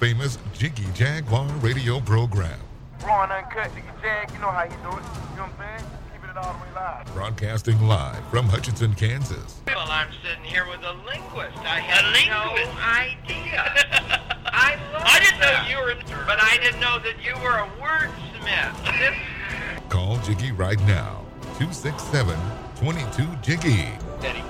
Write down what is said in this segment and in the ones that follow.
famous Jiggy Jaguar radio program. Raw and uncut, Jiggy Jag, you know how you do it. You know what I'm saying? Keeping it all the way live. Broadcasting live from Hutchinson, Kansas. Well, I'm sitting here with a linguist. I had no idea. I love I didn't know you were, but I didn't know that you were a wordsmith. Call Jiggy right now. 267 22 Jiggy. Daddy fun.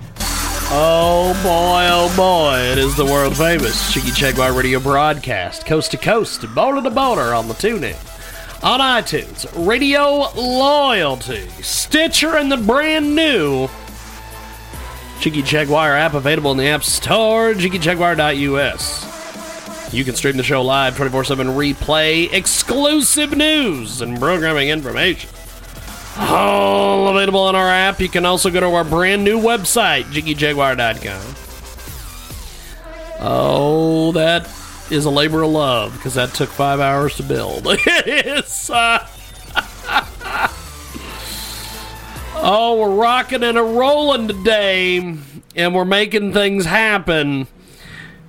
Oh boy, oh boy, it is the world famous Jiggy Jaguar radio broadcast, coast to coast, border to border on the TuneIn, on iTunes, Radio Loyalty, Stitcher, and the brand new Jiggy Jaguar app available in the App Store, jiggyjaguar.us. You can stream the show live 24 7 replay, exclusive news, and programming information. All available on our app. You can also go to our brand new website, jiggyjaguar.com. Oh, that is a labor of love because that took five hours to build. it's, uh, oh, we're rocking and a rolling today, and we're making things happen.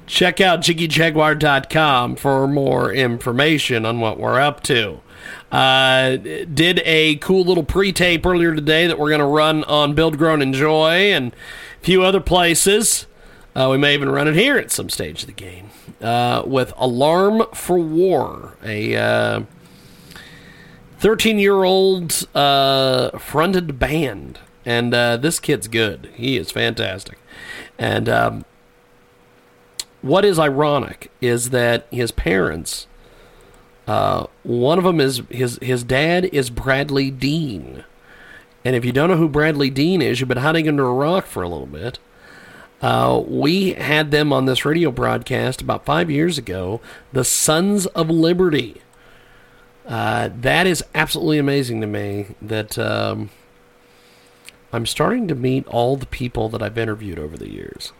Check out jiggyjaguar.com for more information on what we're up to. Uh, did a cool little pre-tape earlier today that we're going to run on Build, Grown, Enjoy and a few other places. Uh, we may even run it here at some stage of the game uh, with Alarm for War, a 13 year old uh, fronted band. And uh, this kid's good. He is fantastic. And um, what is ironic is that his parents uh, one of them is his his dad is Bradley Dean, and if you don't know who Bradley Dean is, you've been hiding under a rock for a little bit. Uh, we had them on this radio broadcast about five years ago. The Sons of Liberty. Uh, that is absolutely amazing to me. That um, I'm starting to meet all the people that I've interviewed over the years.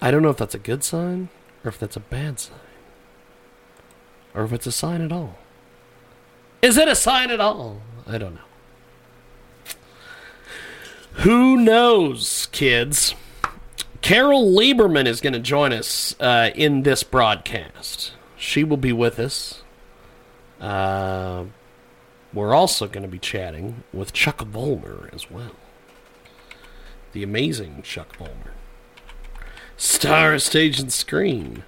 I don't know if that's a good sign or if that's a bad sign or if it's a sign at all. Is it a sign at all? I don't know. Who knows, kids? Carole Lieberman is going to join us uh, in this broadcast. She will be with us. Uh, we're also going to be chatting with Chuck Volmer as well. The amazing Chuck Volmer. Star, stage, and screen.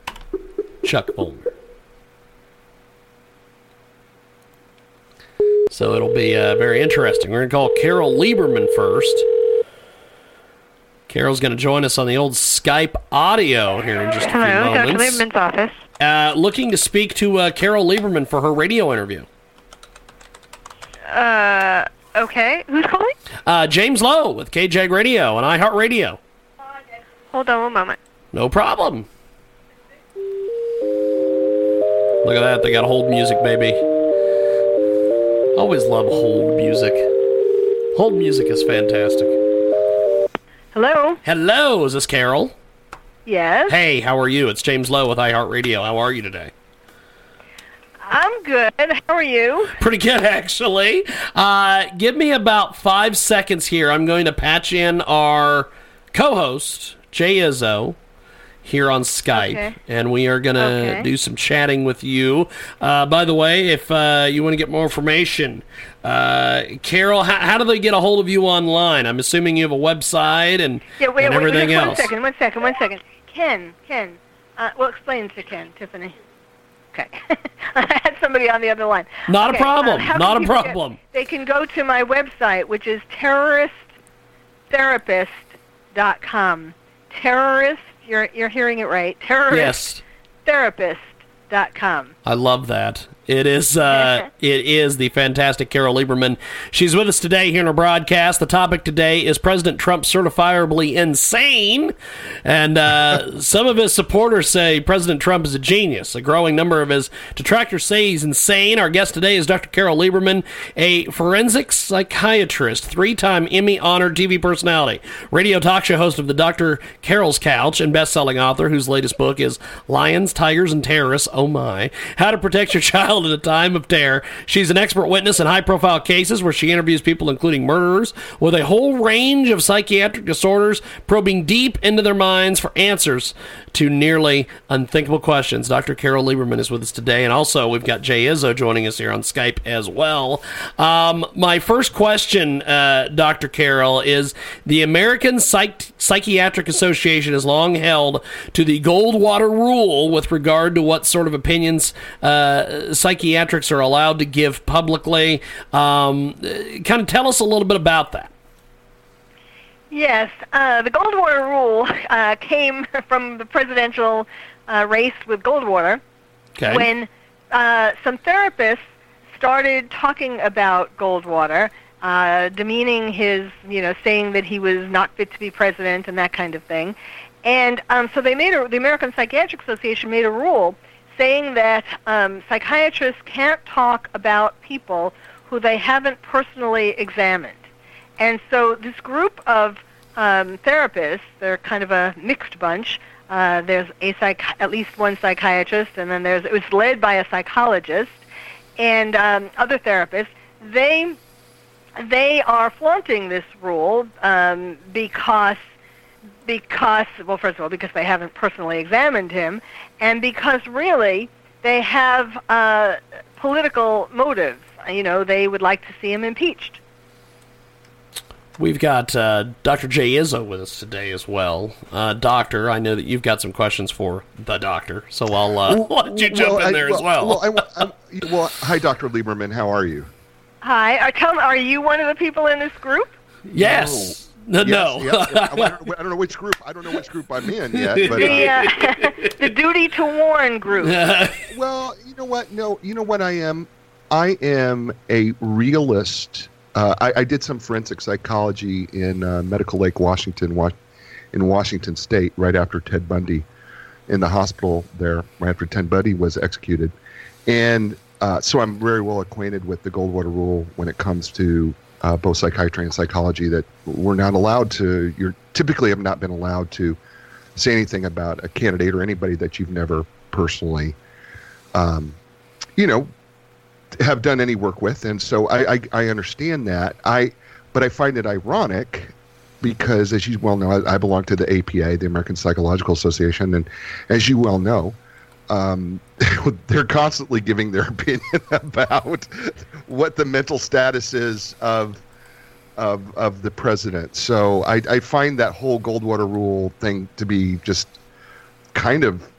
Chuck Volmer. So it'll be uh, very interesting. We're going to call Carole Lieberman first. Carole's going to join us on the old Skype audio here in just a few Hello, Dr. moments. Lieberman's office. Uh, looking to speak to uh, Carole Lieberman for her radio interview. Uh, okay. Who's calling? Uh, James Lowe with KJAG Radio and iHeartRadio. Hold on one moment. No problem. Look at that. They got a hold music, baby. Always love hold music. Hold music is fantastic. Hello? Hello, is this Carole? Yes? Hey, how are you? It's James Lowe with iHeartRadio. How are you today? I'm good. How are you? Pretty good, actually. Uh, give me about five seconds here. I'm going to patch in our co-host, Jay Izzo, here on Skype, Okay. and we are going to Okay. do some chatting with you. Uh, by the way, if uh, you want to get more information, uh, Carole, how, how do they get a hold of you online? I'm assuming you have a website and, Yeah, wait, and wait, everything wait, else. One second, one second, one second. Ken, Ken. Uh, well, explain to Ken, Tiffany. Okay. I had somebody on the other line. Not a problem, uh, not a people get- problem. they can go to my website, which is terroristtherapist.com. Terrorist, you're, you're hearing it right. Yes. Terroristtherapist.com. I love that. It is uh, it is the fantastic Carole Lieberman. She's with us today here in our broadcast. The topic today is President Trump certifiably insane, and uh, some of his supporters say President Trump is a genius. A growing number of his detractors say he's insane. Our guest today is Dr. Carole Lieberman, a forensic psychiatrist, three-time Emmy-honored TV personality, radio talk show host of the Dr. Carole's Couch, and best-selling author whose latest book is Lions, Tigers, and Terrorists. Oh my! How to protect your child at a time of terror. She's an expert witness in high profile cases where she interviews people, including murderers, with a whole range of psychiatric disorders, probing deep into their minds for answers to nearly unthinkable questions. Dr. Carole Lieberman is with us today, and also we've got Jay Izzo joining us here on Skype as well. Um, my first question, uh, Dr. Carole, is the American Psych- Psychiatric Association has long held to the Goldwater rule with regard to what sort of opinions uh, psychiatrics are allowed to give publicly. Um, kind of tell us a little bit about that. Yes, uh, the Goldwater rule uh, came from the presidential uh, race with Goldwater Okay. when uh, some therapists started talking about Goldwater, uh, demeaning his, you know, saying that he was not fit to be president and that kind of thing. And um, so they made a, the American Psychiatric Association made a rule saying that um, psychiatrists can't talk about people who they haven't personally examined. And so this group of um, therapists, they're kind of a mixed bunch. Uh, there's a psych- at least one psychiatrist, and then there's it was led by a psychologist and um, other therapists. They they are flaunting this rule um, because because well, first of all, because they haven't personally examined him, and because really they have uh, political motives. You know, they would like to see him impeached. We've got uh, Dr. Jay Izzo with us today as well. Uh, doctor, I know that you've got some questions for the doctor, so I'll uh, let you jump in I- there as well. Well, I, I, well, hi, Dr. Lieberman. How are you? Hi, are, tell me, are you one of the people in this group? yes. No. Yes, yes. I, I don't, I don't know which group. I don't know which group I'm in yet. But The, uh, uh, the duty to warn group. well, you know what? No, you know what I am. I am a realist. Uh, I, I did some forensic psychology in uh, Medical Lake, Washington, wa- in Washington State, right after Ted Bundy, in the hospital there, right after Ted Bundy was executed, and uh, so I'm very well acquainted with the Goldwater Rule when it comes to uh, both psychiatry and psychology. That we're not allowed to. You're typically have not been allowed to say anything about a candidate or anybody that you've never personally, um, you know, have done any work with. And so I, I, I understand that. I, but I find it ironic because, as you well know, I, I belong to the APA, the American Psychological Association, and as you well know, um, they're constantly giving their opinion about what the mental status is of of of the president. So I, I find that whole Goldwater rule thing to be just kind of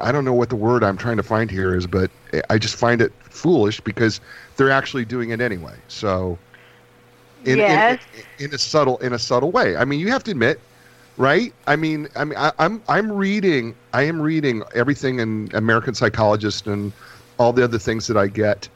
I don't know what the word I'm trying to find here is, but I just find it foolish because they're actually doing it anyway. So in, Yes. in, in a subtle in a subtle way. I mean, you have to admit, right? I mean, I mean, I, I'm I'm reading I am reading everything in American Psychologist and all the other things that I get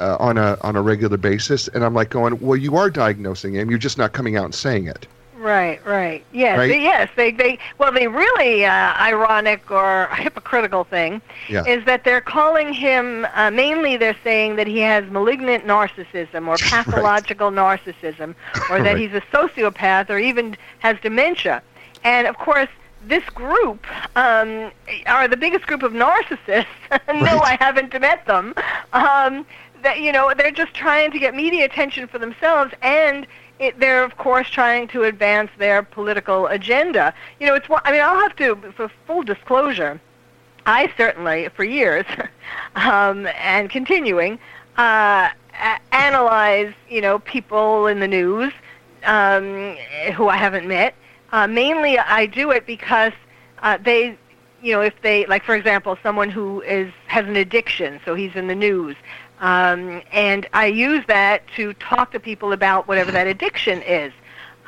uh, on a on a regular basis, and I'm like going, well, you are diagnosing him. You're just not coming out and saying it. Right, right. Yes, Right? they- yes. They, they. Well, the really uh, ironic or hypocritical thing Yeah. is that they're calling him. Uh, mainly, they're saying that he has malignant narcissism or pathological narcissism, or that Right. he's a sociopath, or even has dementia. And of course, this group um, are the biggest group of narcissists. no, I haven't met them. Um, that you know, they're just trying to get media attention for themselves, and it, they're of course trying to advance their political agenda. You know, it's. I mean, I'll have to, for full disclosure, I certainly, for years, um, and continuing, uh, analyze, you know, people in the news um, who I haven't met. Uh, mainly, I do it because uh, they, you know, if they, like for example, someone who is has an addiction, so he's in the news, um, and I use that to talk to people about whatever that addiction is.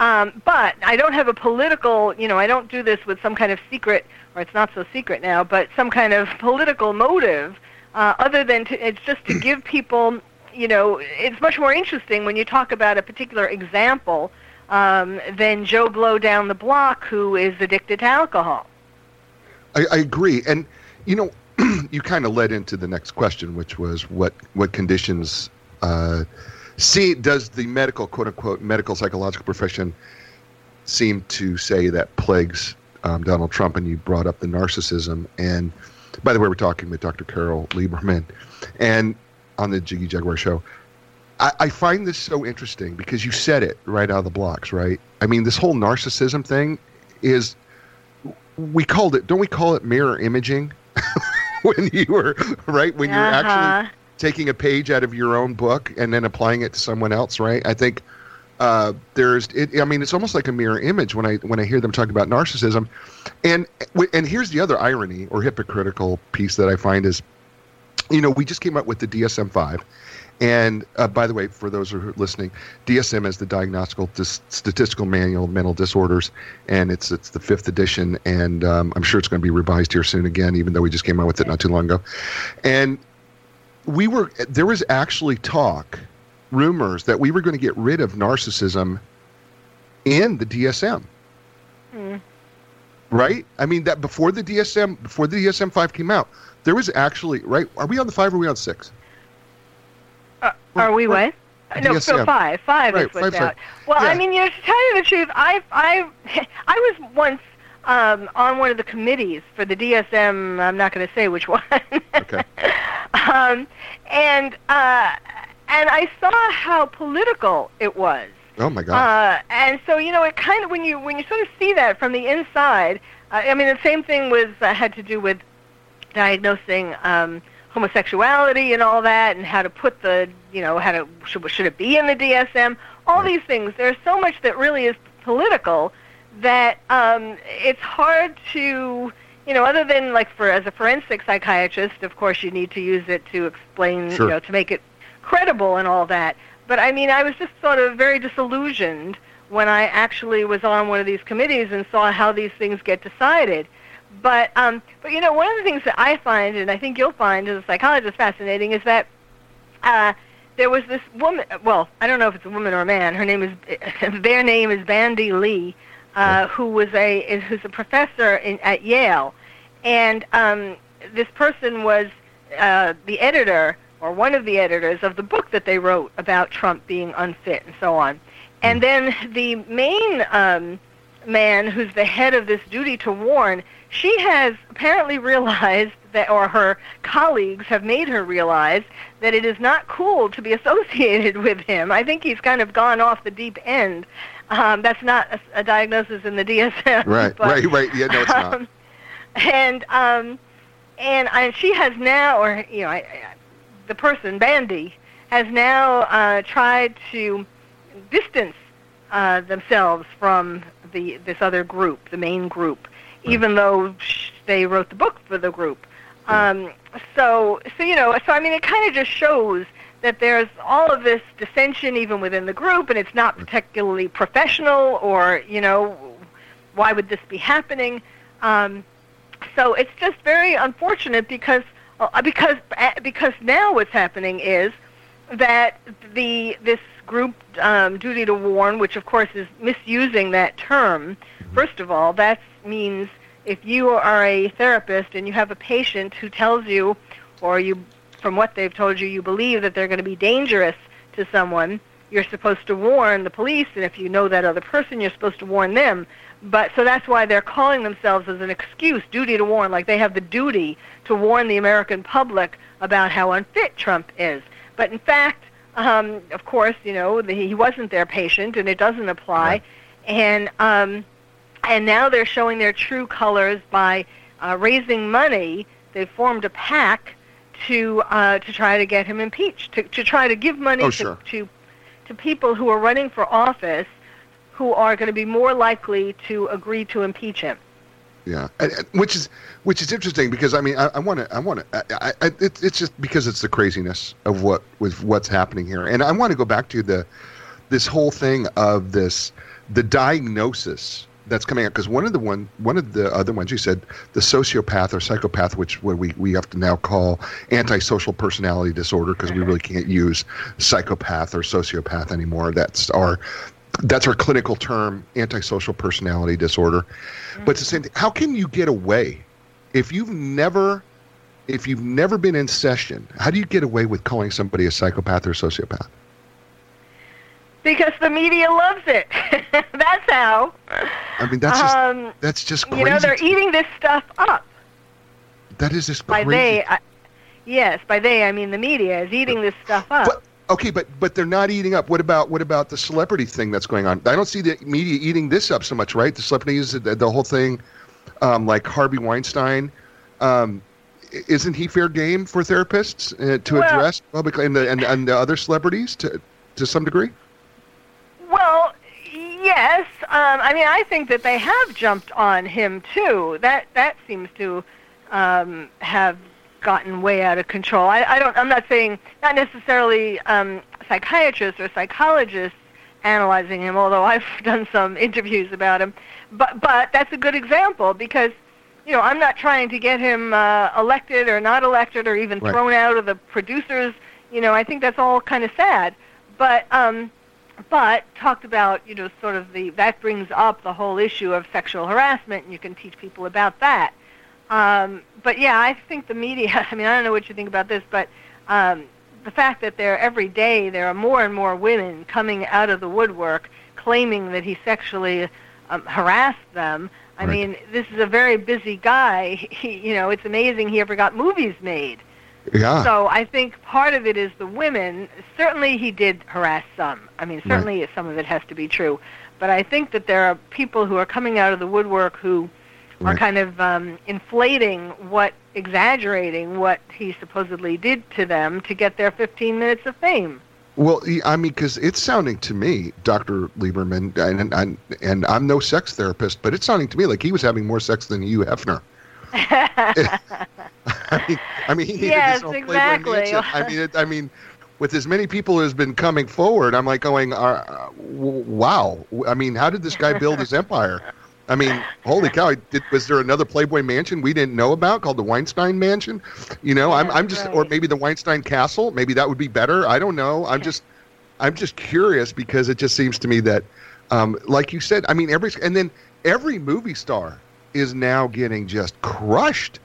Um, but I don't have a political, you know, I don't do this with some kind of secret, or it's not so secret now, but some kind of political motive. uh, other than to, it's just to give people, you know, it's much more interesting when you talk about a particular example um, than Joe Blow down the block who is addicted to alcohol. I, I agree, and you know, you kind of led into the next question, which was what what conditions uh, see does the medical quote unquote medical psychological profession seem to say that plagues um, Donald Trump, and you brought up the narcissism. And by the way, we're talking with Dr. Carole Lieberman, and on the Jiggy Jaguar show. I, I find this so interesting because you said it right out of the blocks, right? I mean, this whole narcissism thing is we called it don't we call it mirror imaging when you were right when you're Uh-huh. actually taking a page out of your own book and then applying it to someone else right i think uh, there's it, i mean it's almost like a mirror image when i when i hear them talk about narcissism and and here's the other irony or hypocritical piece that i find is you know we just came up with the dsm-5 and uh, by the way, for those who are listening, DSM is the Diagnostical Dis- Statistical Manual of Mental Disorders, and it's it's the fifth edition, and um, I'm sure it's going to be revised here soon again, even though we just came out with it not too long ago. And we were there was actually talk, rumors that we were going to get rid of narcissism in the DSM. Mm. Right? I mean that before the DSM before the DSM five came out, there was actually right. Are we on the five or are we on six? Uh, are we what? No, Yes, so yeah. five. Five Right, is what's five's out. Well, I mean, you know, to tell you the truth, I, I, I was once um, on one of the committees for the DSM. I'm not going to say which one. Okay. um, and uh, and I saw how political it was. Oh my God. Uh, and so you know, it kind of when you when you sort of see that from the inside. Uh, I mean, the same thing was uh, had to do with diagnosing um, homosexuality and all that, and how to put the you know how to should, should it be in the DSM? All these things. There's so much that really is political that um, it's hard to you know other than like for as a forensic psychiatrist, of course you need to use it to explain Sure. you know to make it credible and all that. But I mean, I was just sort of very disillusioned when I actually was on one of these committees and saw how these things get decided. But um, but you know, one of the things that I find, and I think you'll find as a psychologist fascinating, is that uh, there was this woman. Well, I don't know if it's a woman or a man. Her name is their name is Bandy Lee, uh, who was a is, who's a professor in, at Yale, and um, this person was uh, the editor or one of the editors of the book that they wrote about Trump being unfit and so on. And then the main um, man, who's the head of this duty to warn, she has apparently realized that, or her colleagues have made her realize that it is not cool to be associated with him. I think he's kind of gone off the deep end. Um, that's not a, a diagnosis in the DSM. Right, but, right, right. Yeah, no, it's not. um, and um, and I, she has now, or you know, I, I, the person Bandy has now uh, tried to distance uh, themselves from the this other group, the main group, even though they wrote the book for the group. Um, so, so you know, so I mean, it kind of just shows that there's all of this dissension even within the group, and it's not particularly professional, or you know, why would this be happening? Um, so it's just very unfortunate because uh, because uh, because now what's happening is that the this group um, duty to warn, which of course is misusing that term. First of all, that means if you are a therapist and you have a patient who tells you, or you, from what they've told you, you believe that they're going to be dangerous to someone, you're supposed to warn the police, and if you know that other person, you're supposed to warn them. But so that's why they're calling themselves as an excuse, duty to warn, like they have the duty to warn the American public about how unfit Trump is. But in fact, um, of course, you know the, he wasn't their patient, and it doesn't apply. And um, and now they're showing their true colors by uh, raising money. They've formed a PAC to uh, to try to get him impeached, to, to try to give money Oh, to, sure. to to people who are running for office who are going to be more likely to agree to impeach him. Yeah, and, and- which is which is interesting because I mean I want to I want to I, I, it, it's just because it's the craziness of what with what's happening here, and I want to go back to the this whole thing of this the diagnosis that's coming out because one of the one one of the other ones you said the sociopath or psychopath, which what we we have to now call antisocial personality disorder because we really can't use psychopath or sociopath anymore. That's our that's our clinical term, antisocial personality disorder. But it's the same thing. How can you get away if you've never if you've never been in session? How do you get away with calling somebody a psychopath or sociopath? Because the media loves it. that's how. I mean, that's just Um, that's just crazy. You know, they're eating this stuff up. that is just crazy. By they, I, yes, by they I mean the media is eating this stuff up. But okay, but but they're not eating up. What about what about the celebrity thing that's going on? I don't see the media eating this up so much, right? The celebrities, the, the whole thing, um, like Harvey Weinstein. Um, isn't he fair game for therapists uh, to Well- address publicly and the and, and the other celebrities to to some degree? Well, yes. Um, I mean, I think that they have jumped on him too. That that seems to um, have gotten way out of control. I, I don't. I'm not saying not necessarily um, psychiatrists or psychologists analyzing him, although I've done some interviews about him. But but that's a good example because you know I'm not trying to get him uh, elected or not elected or even Right. thrown out of the producers. You know, I think that's all kind of sad. But um, but talked about you know sort of the that brings up the whole issue of sexual harassment and you can teach people about that. Um, but yeah i think the media i mean i don't know what you think about this but um, the fact that there every day there are more and more women coming out of the woodwork claiming that he sexually um, harassed them. I Right. mean this is a very busy guy. He, you know it's amazing he ever got movies made Yeah. so I think part of it is the women. Certainly, he did harass some. I mean, certainly some of it has to be true. But I think that there are people who are coming out of the woodwork who are kind of um, inflating what, exaggerating what he supposedly did to them to get their 15 minutes of fame. Well, I mean, because it's sounding to me, Doctor Lieberman, and, and and I'm no sex therapist, but it's sounding to me like he was having more sex than Hugh Hefner. I mean, I mean, he needed Yes, his own exactly. I mean, it, I mean, with as many people as been coming forward, I'm like going, uh, wow. I mean, how did this guy build his empire? I mean, holy cow! Did, was there another Playboy Mansion we didn't know about called the Weinstein Mansion? You know, I'm, I'm just, or maybe the Weinstein Castle. Maybe that would be better. I don't know. I'm just, I'm just curious because it just seems to me that, um, like you said, I mean, every and then every movie star is now getting just crushed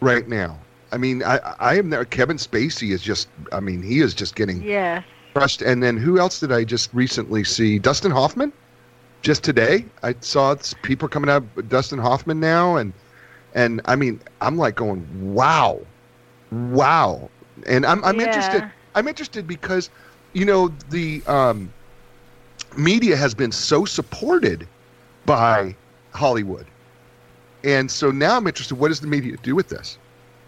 right now. I mean, I, I am there. Kevin Spacey is just, I mean, he is just getting yes. crushed. And then who else did I just recently see? Dustin Hoffman. Just today, I saw people coming out. with Dustin Hoffman now, and and I mean, I'm like going, wow, wow. And I'm I'm Yeah. interested. I'm interested because, you know, the um, media has been so supported by Hollywood, and so now I'm interested. What does the media do with this?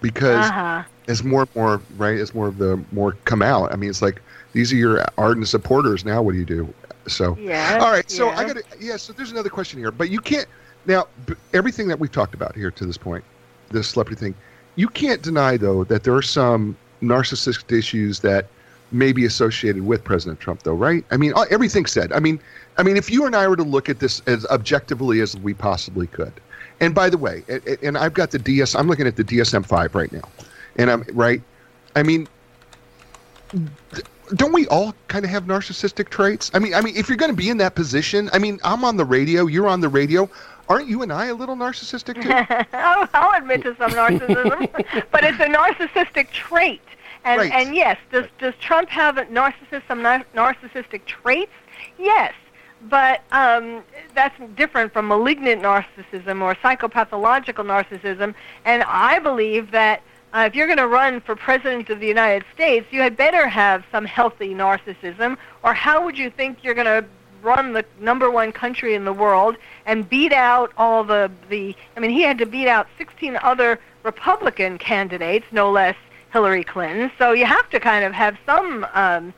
Because Uh-huh. as more and more right as more of the more come out i mean it's like these are your ardent supporters now what do you do so Yeah. all right so i gotta yeah so there's another question here but you can't now b- everything that we've talked about here to this point this celebrity thing you can't deny though that there are some narcissistic issues that may be associated with president trump though right i mean everything said i mean i mean if you and i were to look at this as objectively as we possibly could and by the way and i've got the ds i'm looking at the dsm-5 right now and I'm right. I mean, don't we all kind of have narcissistic traits? I mean, I mean, if you're going to be in that position, I mean, I'm on the radio, you're on the radio. Aren't you and I a little narcissistic too? I'll, I'll admit to some narcissism, but it's a narcissistic trait. And Right. and yes, does does Trump have a narcissist some narcissistic traits? Yes, but um, that's different from malignant narcissism or psychopathological narcissism. And I believe that uh, if you're going to run for president of the United States, you had better have some healthy narcissism, or how would you think you're going to run the number one country in the world and beat out all the the I mean he had to beat out 16 other Republican candidates no less Hillary Clinton so you have to kind of have some um,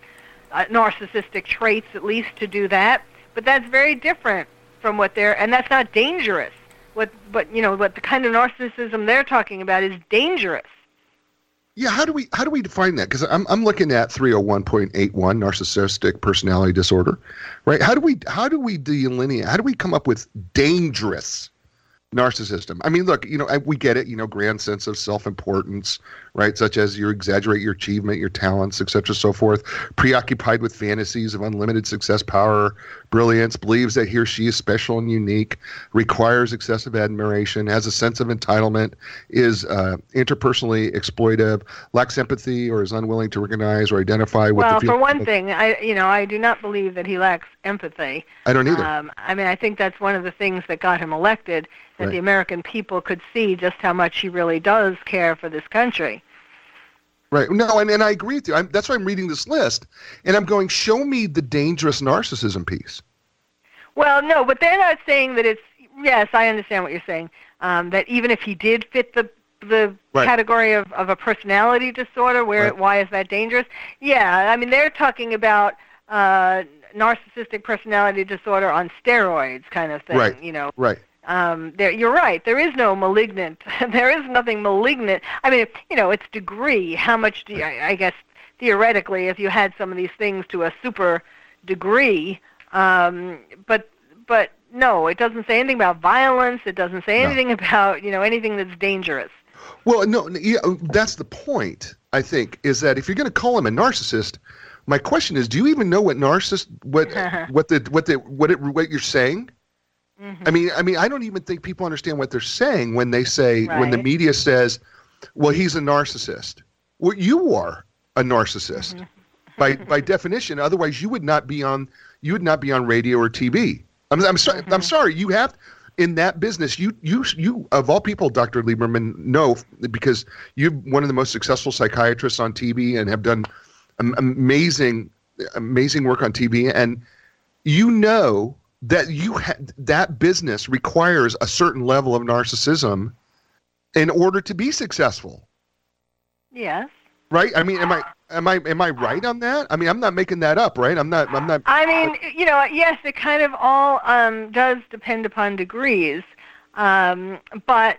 uh, narcissistic traits at least to do that but that's very different from what they're and that's not dangerous what but you know what the kind of narcissism they're talking about is dangerous Yeah, how do we how do we define that? Because I'm I'm looking at 301.81 narcissistic personality disorder, right? How do we how do we delineate? How do we come up with dangerous narcissism? I mean, look, you know, I, we get it, you know, grand sense of self-importance, right? Such as you exaggerate your achievement, your talents, etc., so forth. Preoccupied with fantasies of unlimited success, power, brilliance, believes that he or she is special and unique, requires excessive admiration, has a sense of entitlement, is uh, interpersonally exploitive, lacks empathy, or is unwilling to recognize or identify with well, for one thing, I you know I do not believe that he lacks empathy. I don't either. Um, I mean, I think that's one of the things that got him elected. That Right. the American people could see just how much he really does care for this country. Right. No, and, and I agree with you. I'm, that's why I'm reading this list, and I'm going, show me the dangerous narcissism piece. Well, no, but they're not saying that it's. Yes, I understand what you're saying. Um, that even if he did fit the the Right. category of, of a personality disorder, where Right. why is that dangerous? Yeah, I mean they're talking about uh, narcissistic personality disorder on steroids, kind of thing. Right. You know, Right. Um, there, you're right. There is no malignant. there is nothing malignant. I mean, you know, it's degree. How much do you, I, I guess theoretically, if you had some of these things to a super degree, um, but but no, it doesn't say anything about violence. It doesn't say No. anything about you know anything that's dangerous. Well, no, yeah, that's the point. I think is that if you're going to call him a narcissist, my question is, do you even know what narcissist what what the what the what it what you're saying? I mean, I mean, I don't even think people understand what they're saying when they say when the media says, "Well, he's a narcissist." Well, you are a narcissist mm-hmm. by by definition. Otherwise, you would not be on you would not be on radio or TV. I'm I'm sorry. I'm mm-hmm. sorry. You have in that business. You you you of all people, Dr. Lieberman, know because you're one of the most successful psychiatrists on TV and have done amazing amazing work on TV and you know that you ha- that business requires a certain level of narcissism in order to be successful. Yes. right? I mean am i am i am i right on that? I mean i'm not making that up right? I'm not i'm not I mean, you know, yes, it kind of all um, does depend upon degrees, um, but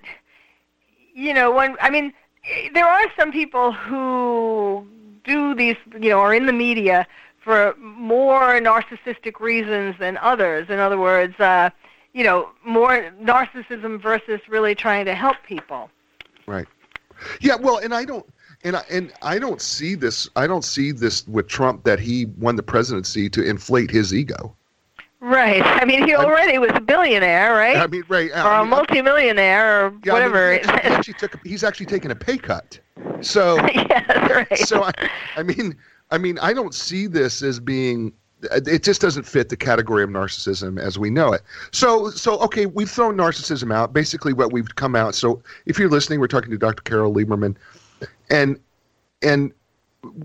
you know, when I mean, there are some people who do these, you know, are in the media for more narcissistic reasons than others. In other words, uh, you know, more narcissism versus really trying to help people. Right. Yeah, well, and I don't and I and I don't see this I don't see this with Trump that he won the presidency to inflate his ego. Right. I mean, he already was a billionaire, right? I mean, right. or a multimillionaire, or yeah, I mean, whatever. he, actually, he actually took he's actually taken a pay cut. So yes, right. so I, I mean I mean I don't see this as being it just doesn't fit the category of narcissism as we know it. So so okay, we've thrown narcissism out. Basically what we've come out. So if you're listening, we're talking to Dr. Carole Lieberman and and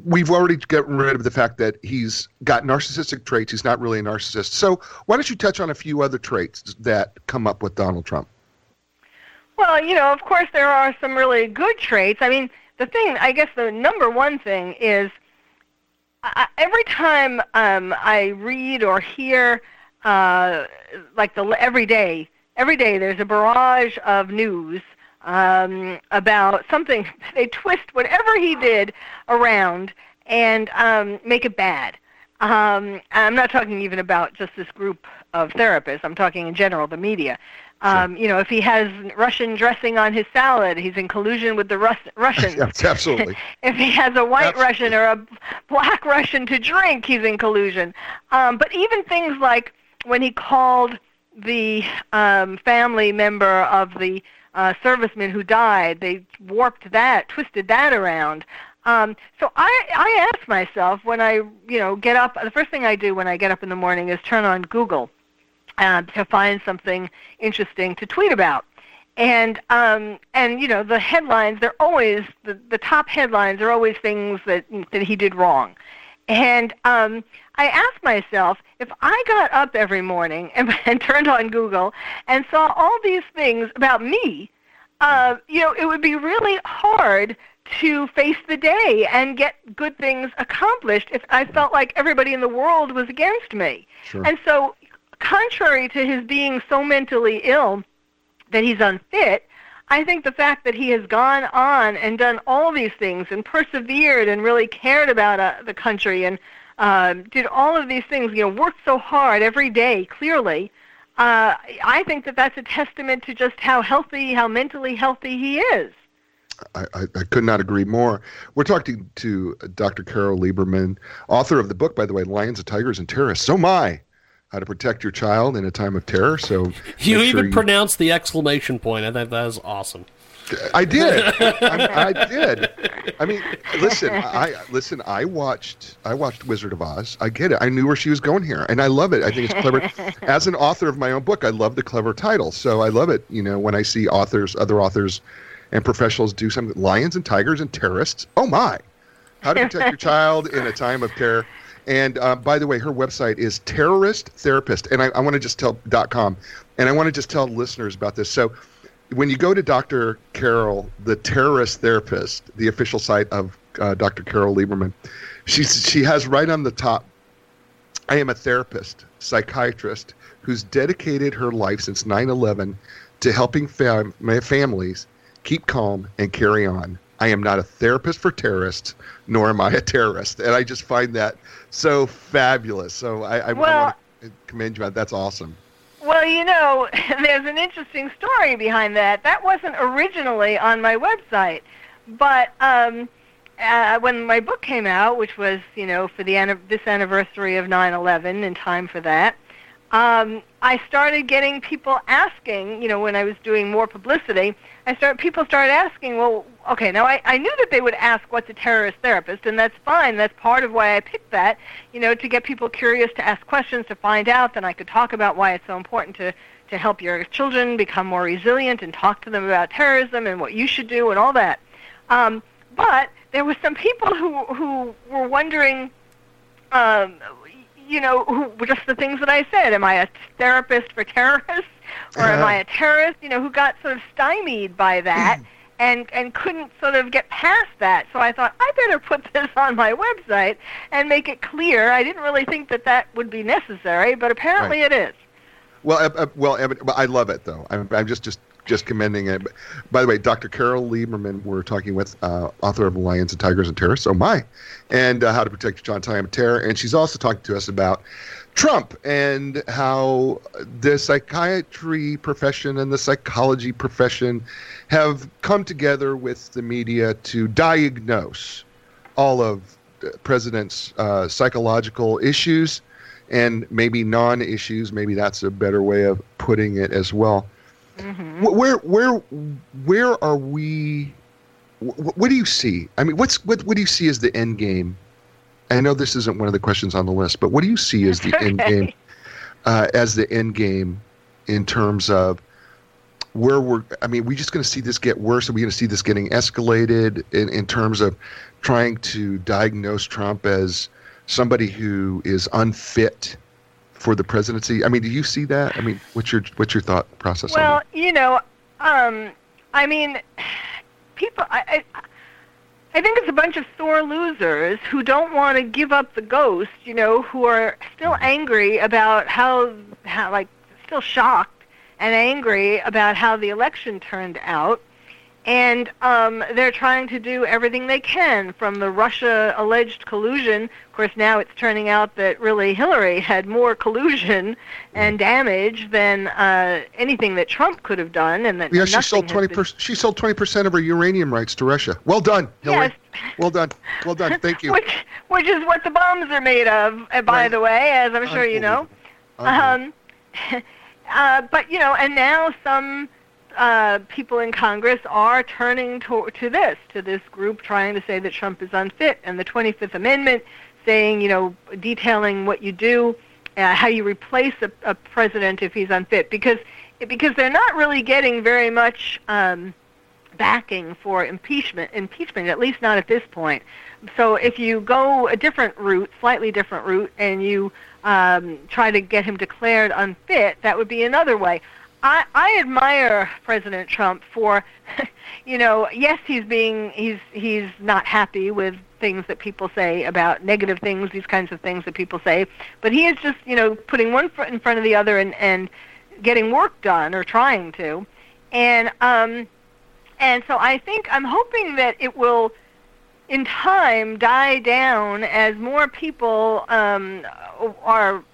we've already gotten rid of the fact that he's got narcissistic traits. He's not really a narcissist. So why don't you touch on a few other traits that come up with Donald Trump? Well, you know, of course, there are some really good traits. I mean, the thing, I guess, the number one thing is I, every time um, I read or hear, uh, like the every day, every day there's a barrage of news um, about something. They twist whatever he did around and um, make it bad. Um, I'm not talking even about just this group of therapists. I'm talking in general, the media. Um, you know, if he has Russian dressing on his salad, he's in collusion with the Rus- Russians. Yes, absolutely. if he has a white Absolutely. Russian or a black Russian to drink, he's in collusion. Um, but even things like when he called the um, family member of the uh, serviceman who died, they warped that, twisted that around. Um, so I, I ask myself when I, you know, get up. The first thing I do when I get up in the morning is turn on Google uh, to find something interesting to tweet about. And um, and you know the headlines they're always the, the top headlines are always things that that he did wrong. And um, I asked myself if I got up every morning and, and turned on Google and saw all these things about me, uh, you know, it would be really hard to face the day and get good things accomplished if I felt like everybody in the world was against me. Sure. And so, contrary to his being so mentally ill that he's unfit, I think the fact that he has gone on and done all these things and persevered and really cared about uh, the country and uh, did all of these things, you know, worked so hard every day, clearly, uh, I think that that's a testament to just how healthy, how mentally healthy he is. I, I, I, could not agree more. We're talking to Dr. Carole Lieberman, author of the book, by the way, Lions and Tigers and Terrorists. So my, how to protect your child in a time of terror. So you even sure you... pronounced the exclamation point. I think that was awesome. I did. I, I, did. I mean, listen. I listen. I watched. I watched Wizard of Oz. I get it. I knew where she was going here, and I love it. I think it's clever. As an author of my own book, I love the clever title. So I love it. You know, when I see authors, other authors, and professionals do something. Lions and tigers and terrorists. Oh my! How to protect your child in a time of terror. And uh, by the way, her website is Terrorist Therapist, and I, I want to just tell dot .com, and I want to just tell listeners about this. So when you go to Dr. Carole, the terrorist therapist, the official site of uh, Dr. Carole Lieberman, she's, she has right on the top, I am a therapist, psychiatrist, who's dedicated her life since 9 11 to helping fam- families keep calm and carry on. I am not a therapist for terrorists, nor am I a terrorist. And I just find that so fabulous. So I, I well, want to commend you on that. That's awesome. Well, you know, there's an interesting story behind that. That wasn't originally on my website, but um, uh, when my book came out, which was, you know, for the this anniversary of 9/11, in time for that, um, I started getting people asking, you know, when I was doing more publicity, I started people started asking, well, okay, now I, I knew that they would ask what's a terrorist therapist, and that's fine. That's part of why I picked that, you know, to get people curious to ask questions, to find out. Then I could talk about why it's so important to to help your children become more resilient and talk to them about terrorism and what you should do and all that. Um, but there were some people who who were wondering, um, you know, who, just the things that I said. Am I a therapist for terrorists? or am I a terrorist? You know, who got sort of stymied by that and and couldn't sort of get past that. So I thought I better put this on my website and make it clear. I didn't really think that that would be necessary, but apparently right. it is. Well, uh, uh, well, I love it though. I'm, I'm just just just commending it. By the way, Dr. Carole Lieberman, we're talking with, uh, author of Lions and Tigers and Terrorists, oh my, and uh, How to Protect Your in Time of Terror. And she's also talking to us about Trump and how the psychiatry profession and the psychology profession have come together with the media to diagnose all of the president's uh, psychological issues and maybe non-issues. Maybe that's a better way of putting it as well. Mm-hmm. Where, where, where are we? What do you see? I mean, what's what? What do you see as the end game I know this isn't one of the questions on the list, but what do you see as the end game? Uh, as the end game in terms of where we're i mean we just going to see this get worse? Are we going to see this getting escalated in, in terms of trying to diagnose trump as somebody who is unfit for the presidency? I mean do you see that? I mean what's your what's your thought process well you know um, i mean people I, I I think it's a bunch of sore losers who don't want to give up the ghost, you know, who are still angry about how, how like, still shocked and angry about how the election turned out and um, they're trying to do everything they can from the Russia alleged collusion. Of course, now it's turning out that really Hillary had more collusion and damage than uh, anything that Trump could have done, and that yeah, she sold twenty percent. She sold twenty percent of her uranium rights to Russia. Well done, Hillary. Yes. Well done. Well done. Thank you. which, which is what the bombs are made of, uh, by right. the way, as I'm sure you know. Um, uh, but you know, and now some uh, people in Congress are turning to, to this, to this group trying to say that Trump is unfit, and the 25th Amendment saying, you know, detailing what you do, uh, how you replace a, a president if he's unfit, because because they're not really getting very much um, backing for impeachment, impeachment, at least not at this point. So if you go a different route, slightly different route, and you um, try to get him declared unfit, that would be another way. I, I admire President Trump for, you know, yes, he's being he's he's not happy with things that people say about negative things, these kinds of things that people say, but he is just you know putting one foot in front of the other and and getting work done or trying to, and um, and so I think I'm hoping that it will, in time, die down as more people um, are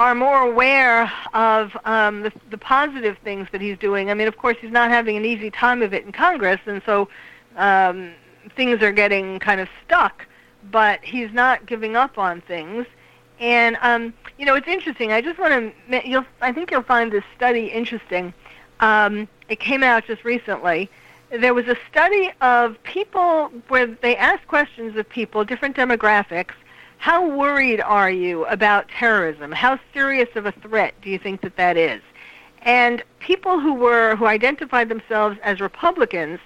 are more aware of um, the, the positive things that he's doing. I mean, of course, he's not having an easy time of it in Congress, and so um, things are getting kind of stuck. But he's not giving up on things. And um, you know, it's interesting. I just want to. I think you'll find this study interesting. Um, it came out just recently. There was a study of people where they asked questions of people, different demographics. How worried are you about terrorism? How serious of a threat do you think that that is? And people who were who identified themselves as Republicans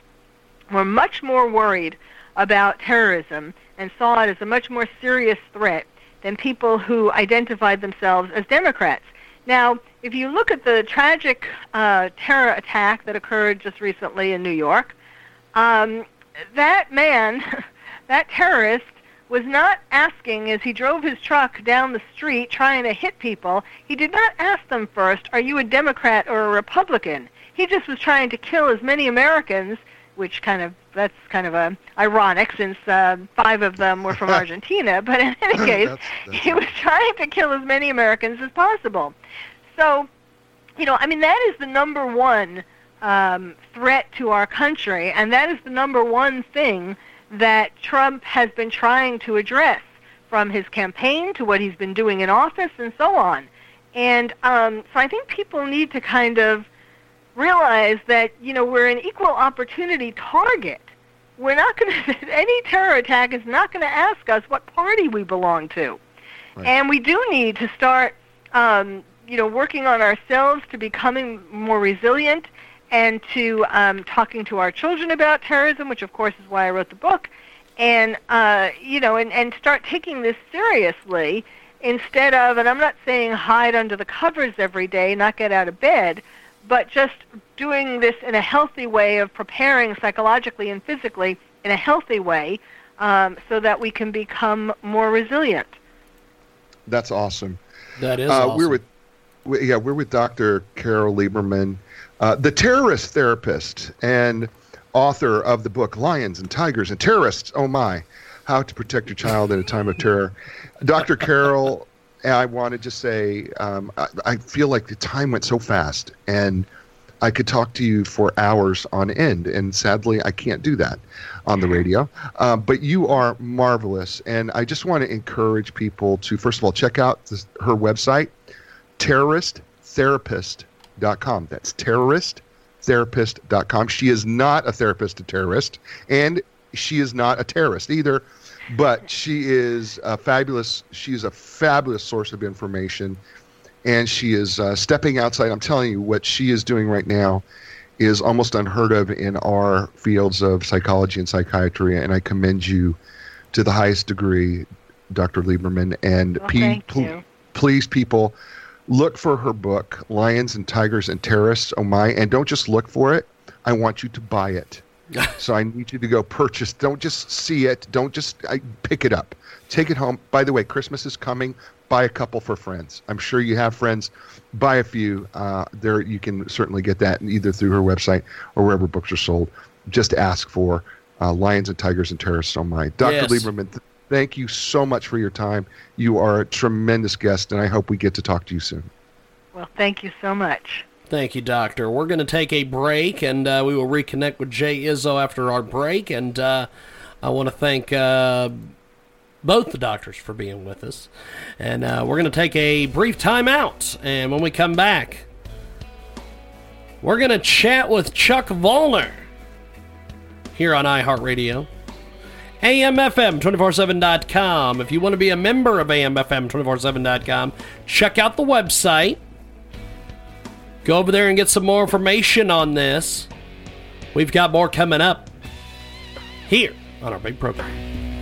were much more worried about terrorism and saw it as a much more serious threat than people who identified themselves as Democrats. Now, if you look at the tragic uh, terror attack that occurred just recently in New York, um, that man, that terrorist, was not asking as he drove his truck down the street trying to hit people, he did not ask them first, are you a Democrat or a Republican? He just was trying to kill as many Americans which kind of that's kind of a ironic since uh, five of them were from Argentina. But in any case, that's, that's he was trying to kill as many Americans as possible. So, you know, I mean, that is the number one um, threat to our country, and that is the number one thing that Trump has been trying to address from his campaign to what he's been doing in office and so on. And um, so I think people need to kind of realize that you know we're an equal opportunity target. We're not going to any terror attack is not going to ask us what party we belong to, right. and we do need to start um, you know working on ourselves to becoming more resilient and to um, talking to our children about terrorism, which of course is why I wrote the book, and uh, you know and, and start taking this seriously instead of and I'm not saying hide under the covers every day, not get out of bed but just doing this in a healthy way of preparing psychologically and physically in a healthy way um, so that we can become more resilient. That's awesome. That is uh, awesome. We're with, we, yeah, we're with Dr. Carole Lieberman, uh, the terrorist therapist and author of the book Lions and Tigers and Terrorists. Oh my, how to protect your child in a time of terror. Dr. Carole I wanted to say um, I, I, feel like the time went so fast, and I could talk to you for hours on end, and sadly, I can't do that on the radio. Um, but you are marvelous, and I just want to encourage people to first of all check out this, her website, terroristtherapist.com. That's terroristtherapist.com. She is not a therapist, a terrorist, and she is not a terrorist either but she is a fabulous. She is a fabulous source of information, and she is uh, stepping outside. I'm telling you, what she is doing right now is almost unheard of in our fields of psychology and psychiatry. And I commend you to the highest degree, Dr. Lieberman. And well, pe- pl- please, people, look for her book, Lions and Tigers and Terrorists. Oh my! And don't just look for it. I want you to buy it so I need you to go purchase. Don't just see it. Don't just I, pick it up. Take it home. By the way, Christmas is coming. Buy a couple for friends. I'm sure you have friends. Buy a few. Uh, there, you can certainly get that either through her website or wherever books are sold. Just ask for uh, Lions and Tigers and Terrorists on my. Dr. Yes. Lieberman, thank you so much for your time. You are a tremendous guest, and I hope we get to talk to you soon. Well, thank you so much. Thank you, Doctor. We're going to take a break, and uh, we will reconnect with Jay Izzo after our break. And uh, I want to thank uh, both the doctors for being with us. And uh, we're going to take a brief time out. And when we come back, we're going to chat with Chuck Vollner here on iHeartRadio. AMFM247.com. If you want to be a member of AMFM247.com, check out the website Go over there and get some more information on this. We've got more coming up here on our big program.